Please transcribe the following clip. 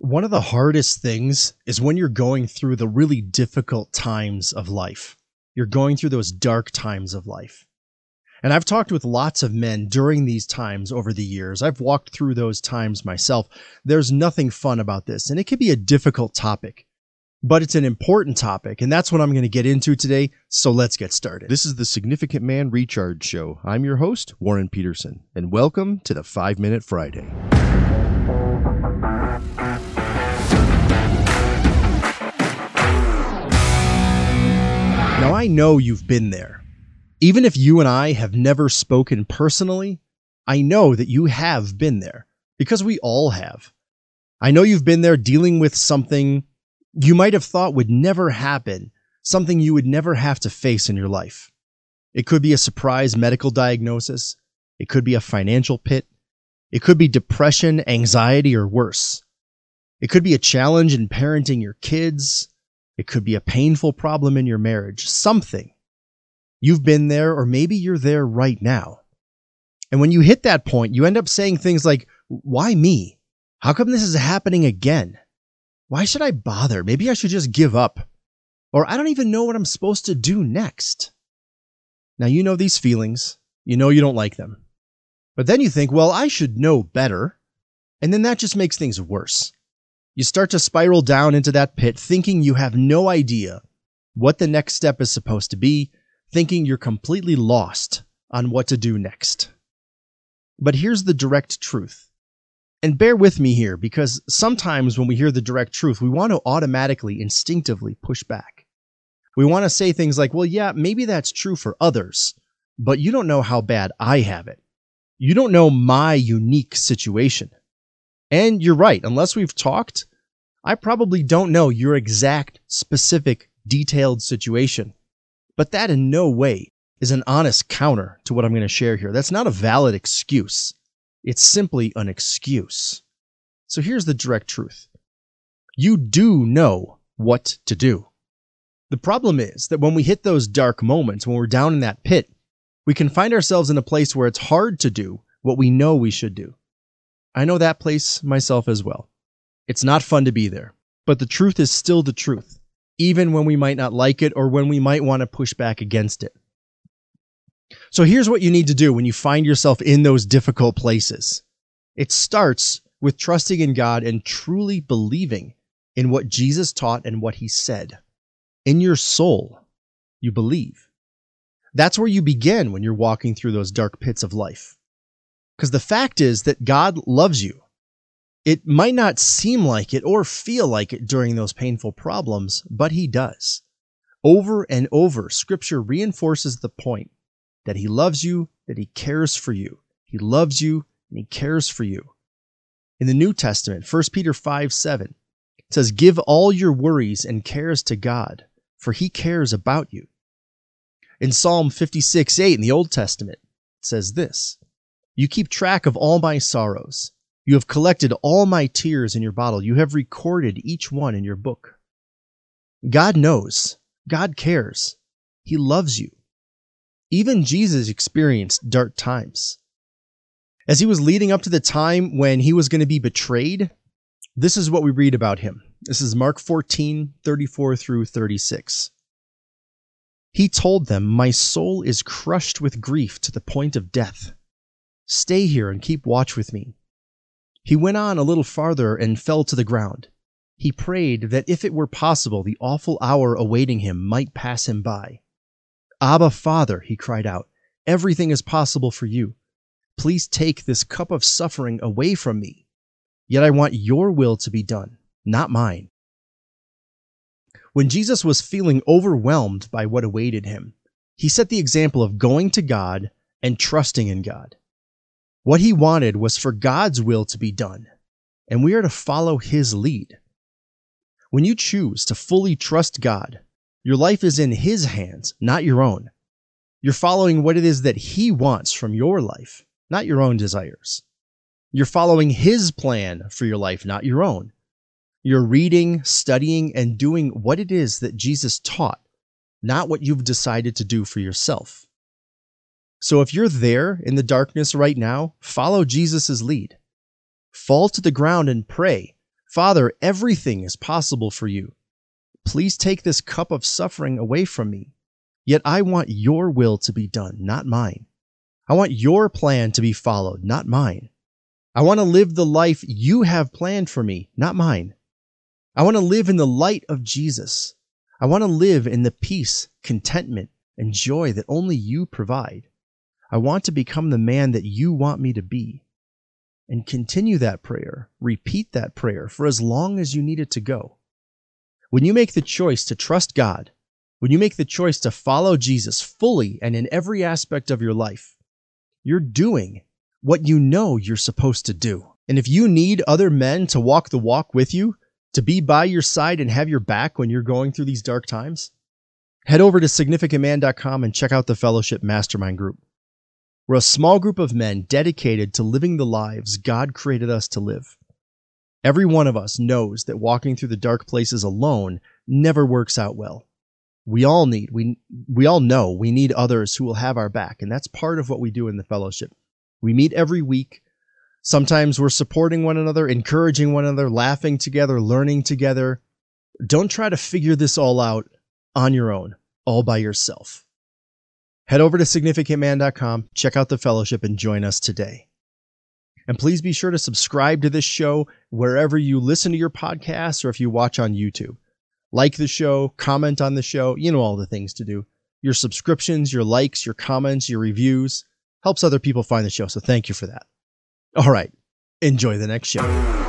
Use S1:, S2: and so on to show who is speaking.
S1: One of the hardest things is when you're going through the really difficult times of life. You're going through those dark times of life. And I've talked with lots of men during these times over the years. I've walked through those times myself. There's nothing fun about this, and it can be a difficult topic, but it's an important topic, and that's what I'm going to get into today. So let's get started.
S2: This is the Significant Man Recharge Show. I'm your host, Warren Peterson, and welcome to the 5 Minute Friday.
S1: Now, I know you've been there. Even if you and I have never spoken personally, I know that you have been there because we all have. I know you've been there dealing with something you might have thought would never happen, something you would never have to face in your life. It could be a surprise medical diagnosis. It could be a financial pit. It could be depression, anxiety, or worse. It could be a challenge in parenting your kids. It could be a painful problem in your marriage, something. You've been there, or maybe you're there right now. And when you hit that point, you end up saying things like, Why me? How come this is happening again? Why should I bother? Maybe I should just give up. Or I don't even know what I'm supposed to do next. Now, you know these feelings. You know you don't like them. But then you think, well, I should know better. And then that just makes things worse. You start to spiral down into that pit thinking you have no idea what the next step is supposed to be, thinking you're completely lost on what to do next. But here's the direct truth. And bear with me here because sometimes when we hear the direct truth, we want to automatically, instinctively push back. We want to say things like, well, yeah, maybe that's true for others, but you don't know how bad I have it. You don't know my unique situation. And you're right, unless we've talked, I probably don't know your exact, specific, detailed situation. But that in no way is an honest counter to what I'm going to share here. That's not a valid excuse. It's simply an excuse. So here's the direct truth. You do know what to do. The problem is that when we hit those dark moments, when we're down in that pit, we can find ourselves in a place where it's hard to do what we know we should do. I know that place myself as well. It's not fun to be there, but the truth is still the truth, even when we might not like it or when we might want to push back against it. So here's what you need to do when you find yourself in those difficult places. It starts with trusting in God and truly believing in what Jesus taught and what he said. In your soul, you believe. That's where you begin when you're walking through those dark pits of life. Because the fact is that God loves you it might not seem like it or feel like it during those painful problems, but he does. Over and over, scripture reinforces the point that he loves you, that he cares for you. He loves you and he cares for you. In the New Testament, 1 Peter 5 7, it says, Give all your worries and cares to God, for he cares about you. In Psalm 56 8 in the Old Testament, it says this You keep track of all my sorrows. You have collected all my tears in your bottle. You have recorded each one in your book. God knows. God cares. He loves you. Even Jesus experienced dark times. As he was leading up to the time when he was going to be betrayed, this is what we read about him. This is Mark 14, 34 through 36. He told them, My soul is crushed with grief to the point of death. Stay here and keep watch with me. He went on a little farther and fell to the ground. He prayed that if it were possible, the awful hour awaiting him might pass him by. Abba, Father, he cried out, everything is possible for you. Please take this cup of suffering away from me. Yet I want your will to be done, not mine. When Jesus was feeling overwhelmed by what awaited him, he set the example of going to God and trusting in God. What he wanted was for God's will to be done, and we are to follow his lead. When you choose to fully trust God, your life is in his hands, not your own. You're following what it is that he wants from your life, not your own desires. You're following his plan for your life, not your own. You're reading, studying, and doing what it is that Jesus taught, not what you've decided to do for yourself. So if you're there in the darkness right now, follow Jesus' lead. Fall to the ground and pray Father, everything is possible for you. Please take this cup of suffering away from me. Yet I want your will to be done, not mine. I want your plan to be followed, not mine. I want to live the life you have planned for me, not mine. I want to live in the light of Jesus. I want to live in the peace, contentment, and joy that only you provide. I want to become the man that you want me to be. And continue that prayer, repeat that prayer for as long as you need it to go. When you make the choice to trust God, when you make the choice to follow Jesus fully and in every aspect of your life, you're doing what you know you're supposed to do. And if you need other men to walk the walk with you, to be by your side and have your back when you're going through these dark times, head over to significantman.com and check out the Fellowship Mastermind Group. We're a small group of men dedicated to living the lives God created us to live. Every one of us knows that walking through the dark places alone never works out well. We all need we we all know we need others who will have our back and that's part of what we do in the fellowship. We meet every week. Sometimes we're supporting one another encouraging one another laughing together learning together. Don't try to figure this all out on your own all by yourself head over to significantman.com check out the fellowship and join us today and please be sure to subscribe to this show wherever you listen to your podcasts or if you watch on youtube like the show, comment on the show, you know all the things to do. Your subscriptions, your likes, your comments, your reviews helps other people find the show. So thank you for that. All right. Enjoy the next show.